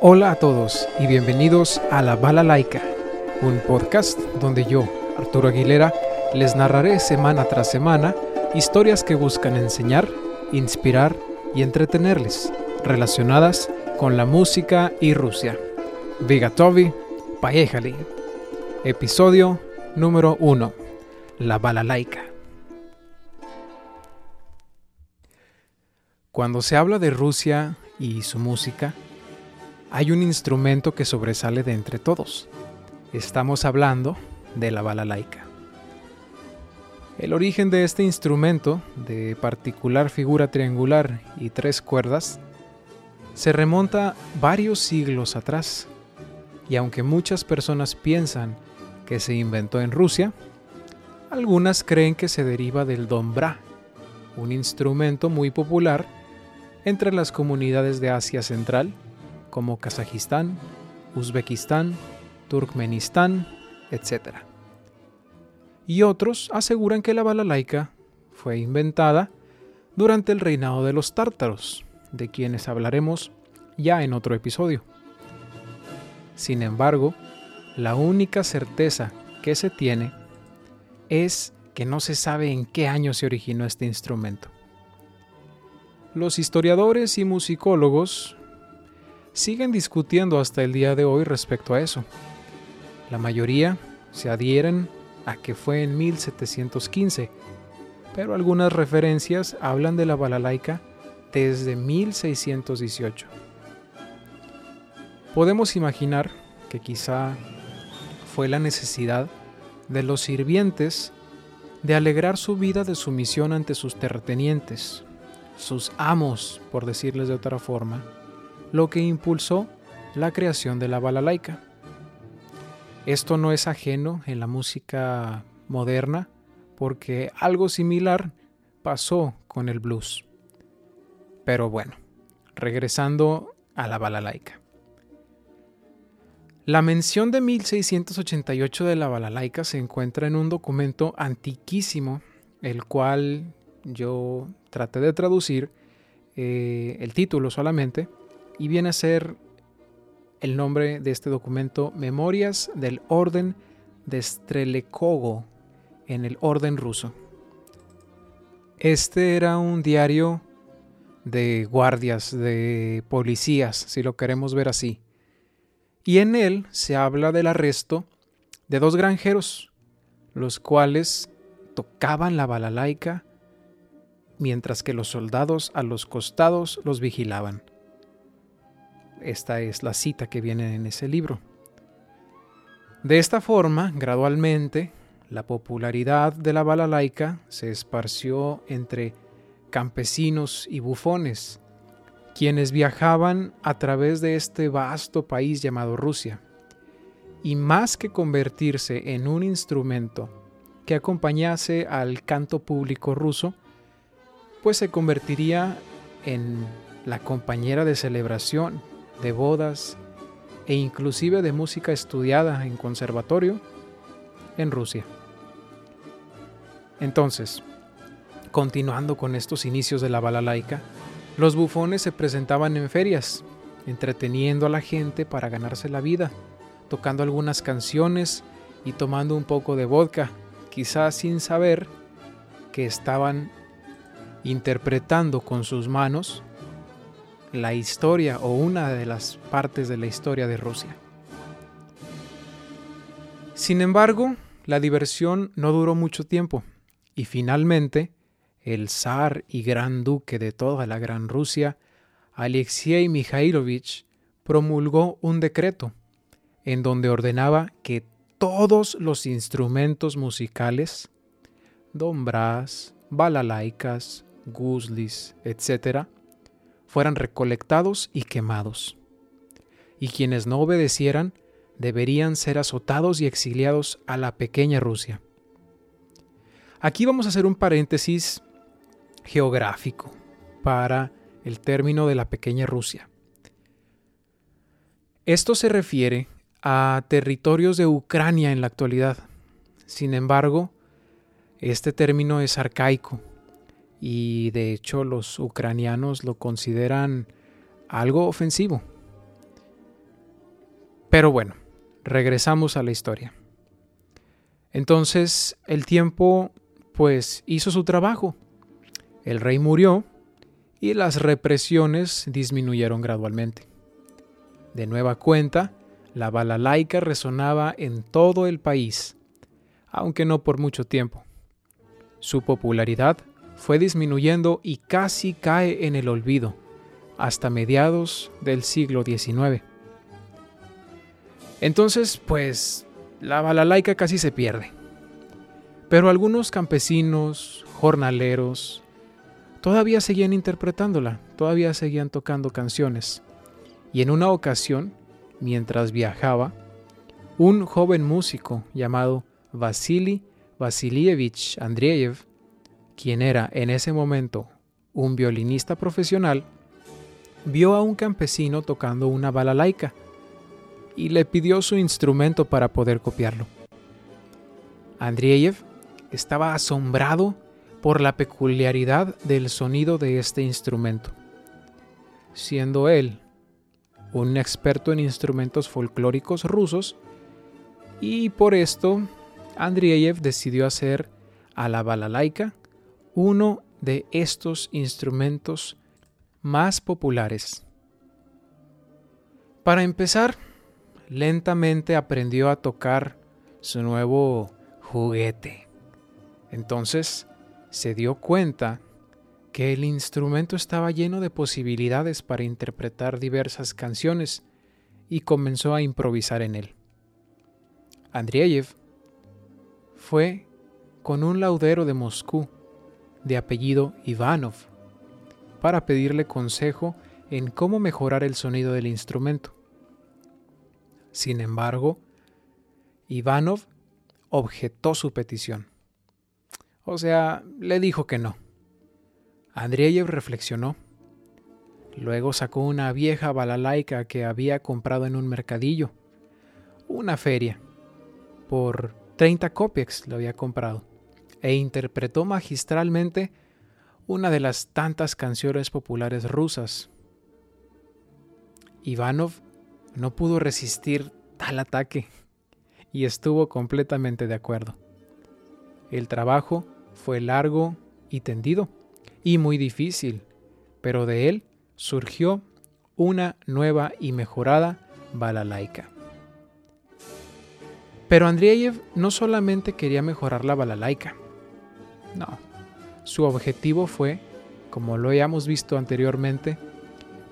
Hola a todos y bienvenidos a La Bala Laica, un podcast donde yo, Arturo Aguilera, les narraré semana tras semana historias que buscan enseñar, inspirar y entretenerles, relacionadas con la música y Rusia. Vigatovi, Paejali. Episodio número 1. La Bala Laica. Cuando se habla de Rusia y su música, hay un instrumento que sobresale de entre todos. Estamos hablando de la balalaika. El origen de este instrumento, de particular figura triangular y tres cuerdas, se remonta varios siglos atrás, y aunque muchas personas piensan que se inventó en Rusia, algunas creen que se deriva del dombra, un instrumento muy popular entre las comunidades de Asia Central como Kazajistán, Uzbekistán, Turkmenistán, etc. Y otros aseguran que la balalaika fue inventada durante el reinado de los tártaros, de quienes hablaremos ya en otro episodio. Sin embargo, la única certeza que se tiene es que no se sabe en qué año se originó este instrumento. Los historiadores y musicólogos siguen discutiendo hasta el día de hoy respecto a eso. La mayoría se adhieren a que fue en 1715, pero algunas referencias hablan de la balalaika desde 1618. Podemos imaginar que quizá fue la necesidad de los sirvientes de alegrar su vida de sumisión ante sus terratenientes, sus amos, por decirles de otra forma, lo que impulsó la creación de la balalaika. Esto no es ajeno en la música moderna porque algo similar pasó con el blues. Pero bueno, regresando a la balalaika. La mención de 1688 de la balalaika se encuentra en un documento antiquísimo, el cual yo traté de traducir eh, el título solamente y viene a ser el nombre de este documento Memorias del Orden de Strelekogo en el orden ruso. Este era un diario de guardias, de policías, si lo queremos ver así. Y en él se habla del arresto de dos granjeros, los cuales tocaban la balalaika mientras que los soldados a los costados los vigilaban. Esta es la cita que viene en ese libro. De esta forma, gradualmente, la popularidad de la balalaika se esparció entre campesinos y bufones, quienes viajaban a través de este vasto país llamado Rusia. Y más que convertirse en un instrumento que acompañase al canto público ruso, pues se convertiría en la compañera de celebración, de bodas e inclusive de música estudiada en conservatorio en Rusia. Entonces, continuando con estos inicios de la balalaika, los bufones se presentaban en ferias, entreteniendo a la gente para ganarse la vida, tocando algunas canciones y tomando un poco de vodka, quizás sin saber que estaban interpretando con sus manos la historia o una de las partes de la historia de Rusia. Sin embargo, la diversión no duró mucho tiempo y finalmente el zar y gran duque de toda la Gran Rusia, Alexei Mikhailovich, promulgó un decreto en donde ordenaba que todos los instrumentos musicales, dombras, balalaikas, guslis, etc., fueran recolectados y quemados. Y quienes no obedecieran deberían ser azotados y exiliados a la pequeña Rusia. Aquí vamos a hacer un paréntesis geográfico para el término de la pequeña Rusia. Esto se refiere a territorios de Ucrania en la actualidad. Sin embargo, este término es arcaico y de hecho los ucranianos lo consideran algo ofensivo. Pero bueno, regresamos a la historia. Entonces el tiempo pues hizo su trabajo. El rey murió y las represiones disminuyeron gradualmente. De nueva cuenta, la balalaica resonaba en todo el país, aunque no por mucho tiempo. Su popularidad fue disminuyendo y casi cae en el olvido hasta mediados del siglo XIX. Entonces, pues, la balalaica casi se pierde. Pero algunos campesinos, jornaleros, todavía seguían interpretándola, todavía seguían tocando canciones. Y en una ocasión, mientras viajaba, un joven músico llamado Vasily Vasilievich Andreyev, quien era en ese momento un violinista profesional, vio a un campesino tocando una balalaica y le pidió su instrumento para poder copiarlo. Andrieyev estaba asombrado por la peculiaridad del sonido de este instrumento, siendo él un experto en instrumentos folclóricos rusos, y por esto Andrieyev decidió hacer a la balalaika uno de estos instrumentos más populares. Para empezar, lentamente aprendió a tocar su nuevo juguete. Entonces se dio cuenta que el instrumento estaba lleno de posibilidades para interpretar diversas canciones y comenzó a improvisar en él. Andrieyev fue con un laudero de Moscú de apellido Ivanov para pedirle consejo en cómo mejorar el sonido del instrumento. Sin embargo, Ivanov objetó su petición. O sea, le dijo que no. Andreyev reflexionó. Luego sacó una vieja balalaika que había comprado en un mercadillo, una feria. Por 30 kopecks lo había comprado, e interpretó magistralmente una de las tantas canciones populares rusas. Ivanov no pudo resistir tal ataque y estuvo completamente de acuerdo. El trabajo fue largo y tendido y muy difícil, pero de él surgió una nueva y mejorada balalaika. Pero Andreyev no solamente quería mejorar la balalaika. No, su objetivo fue, como lo hayamos visto anteriormente,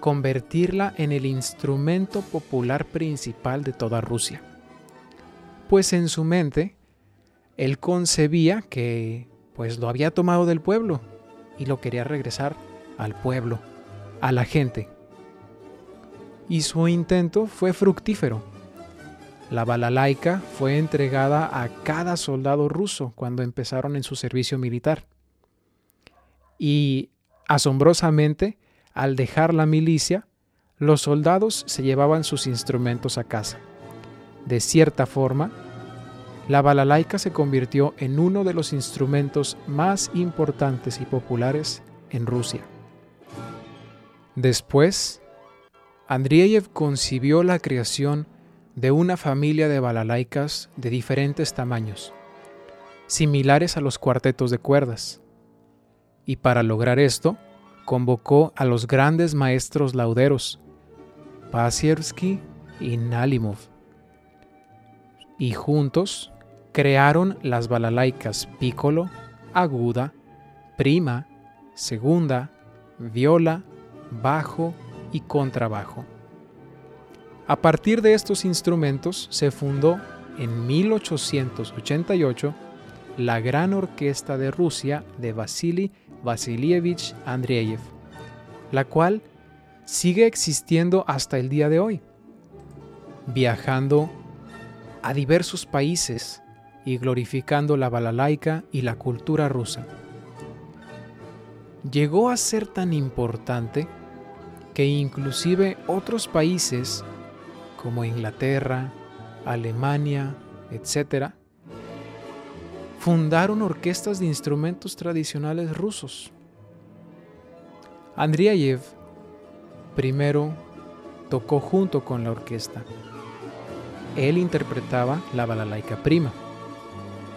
convertirla en el instrumento popular principal de toda Rusia. Pues en su mente, él concebía que pues lo había tomado del pueblo y lo quería regresar al pueblo, a la gente. Y su intento fue fructífero. La balalaika fue entregada a cada soldado ruso cuando empezaron en su servicio militar. Y asombrosamente, al dejar la milicia, los soldados se llevaban sus instrumentos a casa. De cierta forma, la balalaika se convirtió en uno de los instrumentos más importantes y populares en Rusia. Después, Andrieyev concibió la creación de una familia de balalaikas de diferentes tamaños, similares a los cuartetos de cuerdas. Y para lograr esto, convocó a los grandes maestros lauderos, Pasiersky y Nalimov, y juntos crearon las balalaikas piccolo, aguda, prima, segunda, viola, bajo y contrabajo. A partir de estos instrumentos se fundó en 1888 la Gran Orquesta de Rusia de Vasily Vasilievich Andreyev, la cual sigue existiendo hasta el día de hoy, viajando a diversos países y glorificando la balalaika y la cultura rusa. Llegó a ser tan importante que inclusive otros países como Inglaterra, Alemania, etc., fundaron orquestas de instrumentos tradicionales rusos. Andriayev primero tocó junto con la orquesta él interpretaba la balalaika prima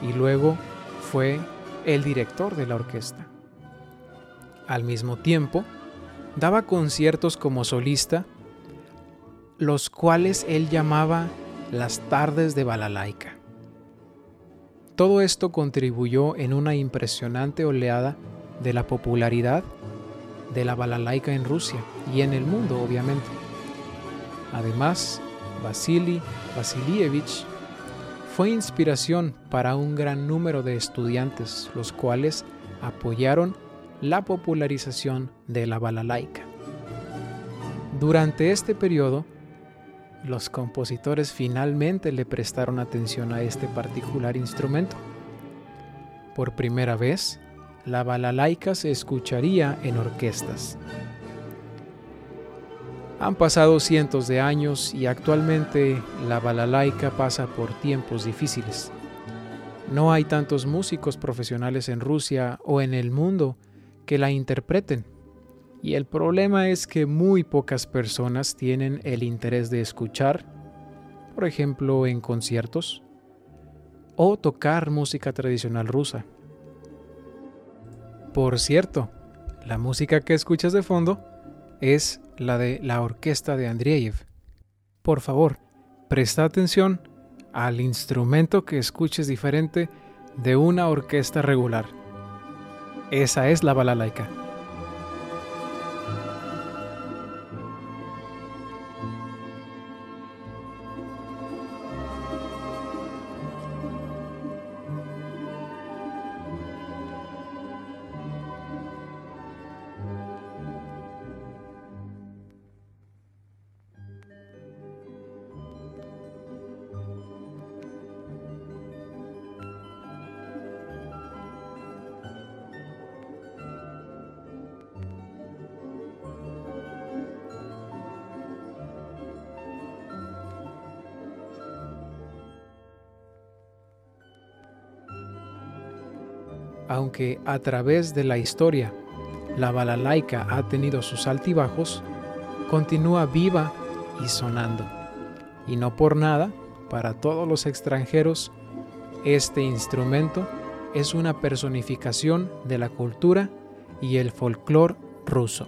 y luego fue el director de la orquesta. Al mismo tiempo, daba conciertos como solista, los cuales él llamaba las tardes de balalaika. Todo esto contribuyó en una impresionante oleada de la popularidad de la balalaika en Rusia y en el mundo, obviamente. Además, Vasily Vasilievich fue inspiración para un gran número de estudiantes, los cuales apoyaron la popularización de la balalaika. Durante este periodo, los compositores finalmente le prestaron atención a este particular instrumento. Por primera vez, la balalaika se escucharía en orquestas. Han pasado cientos de años y actualmente la balalaika pasa por tiempos difíciles. No hay tantos músicos profesionales en Rusia o en el mundo que la interpreten. Y el problema es que muy pocas personas tienen el interés de escuchar, por ejemplo, en conciertos, o tocar música tradicional rusa. Por cierto, la música que escuchas de fondo es la de la orquesta de Andreyev. Por favor, presta atención al instrumento que escuches diferente de una orquesta regular. Esa es la balalaika. Aunque a través de la historia la balalaika ha tenido sus altibajos, continúa viva y sonando. Y no por nada, para todos los extranjeros, este instrumento es una personificación de la cultura y el folclore ruso.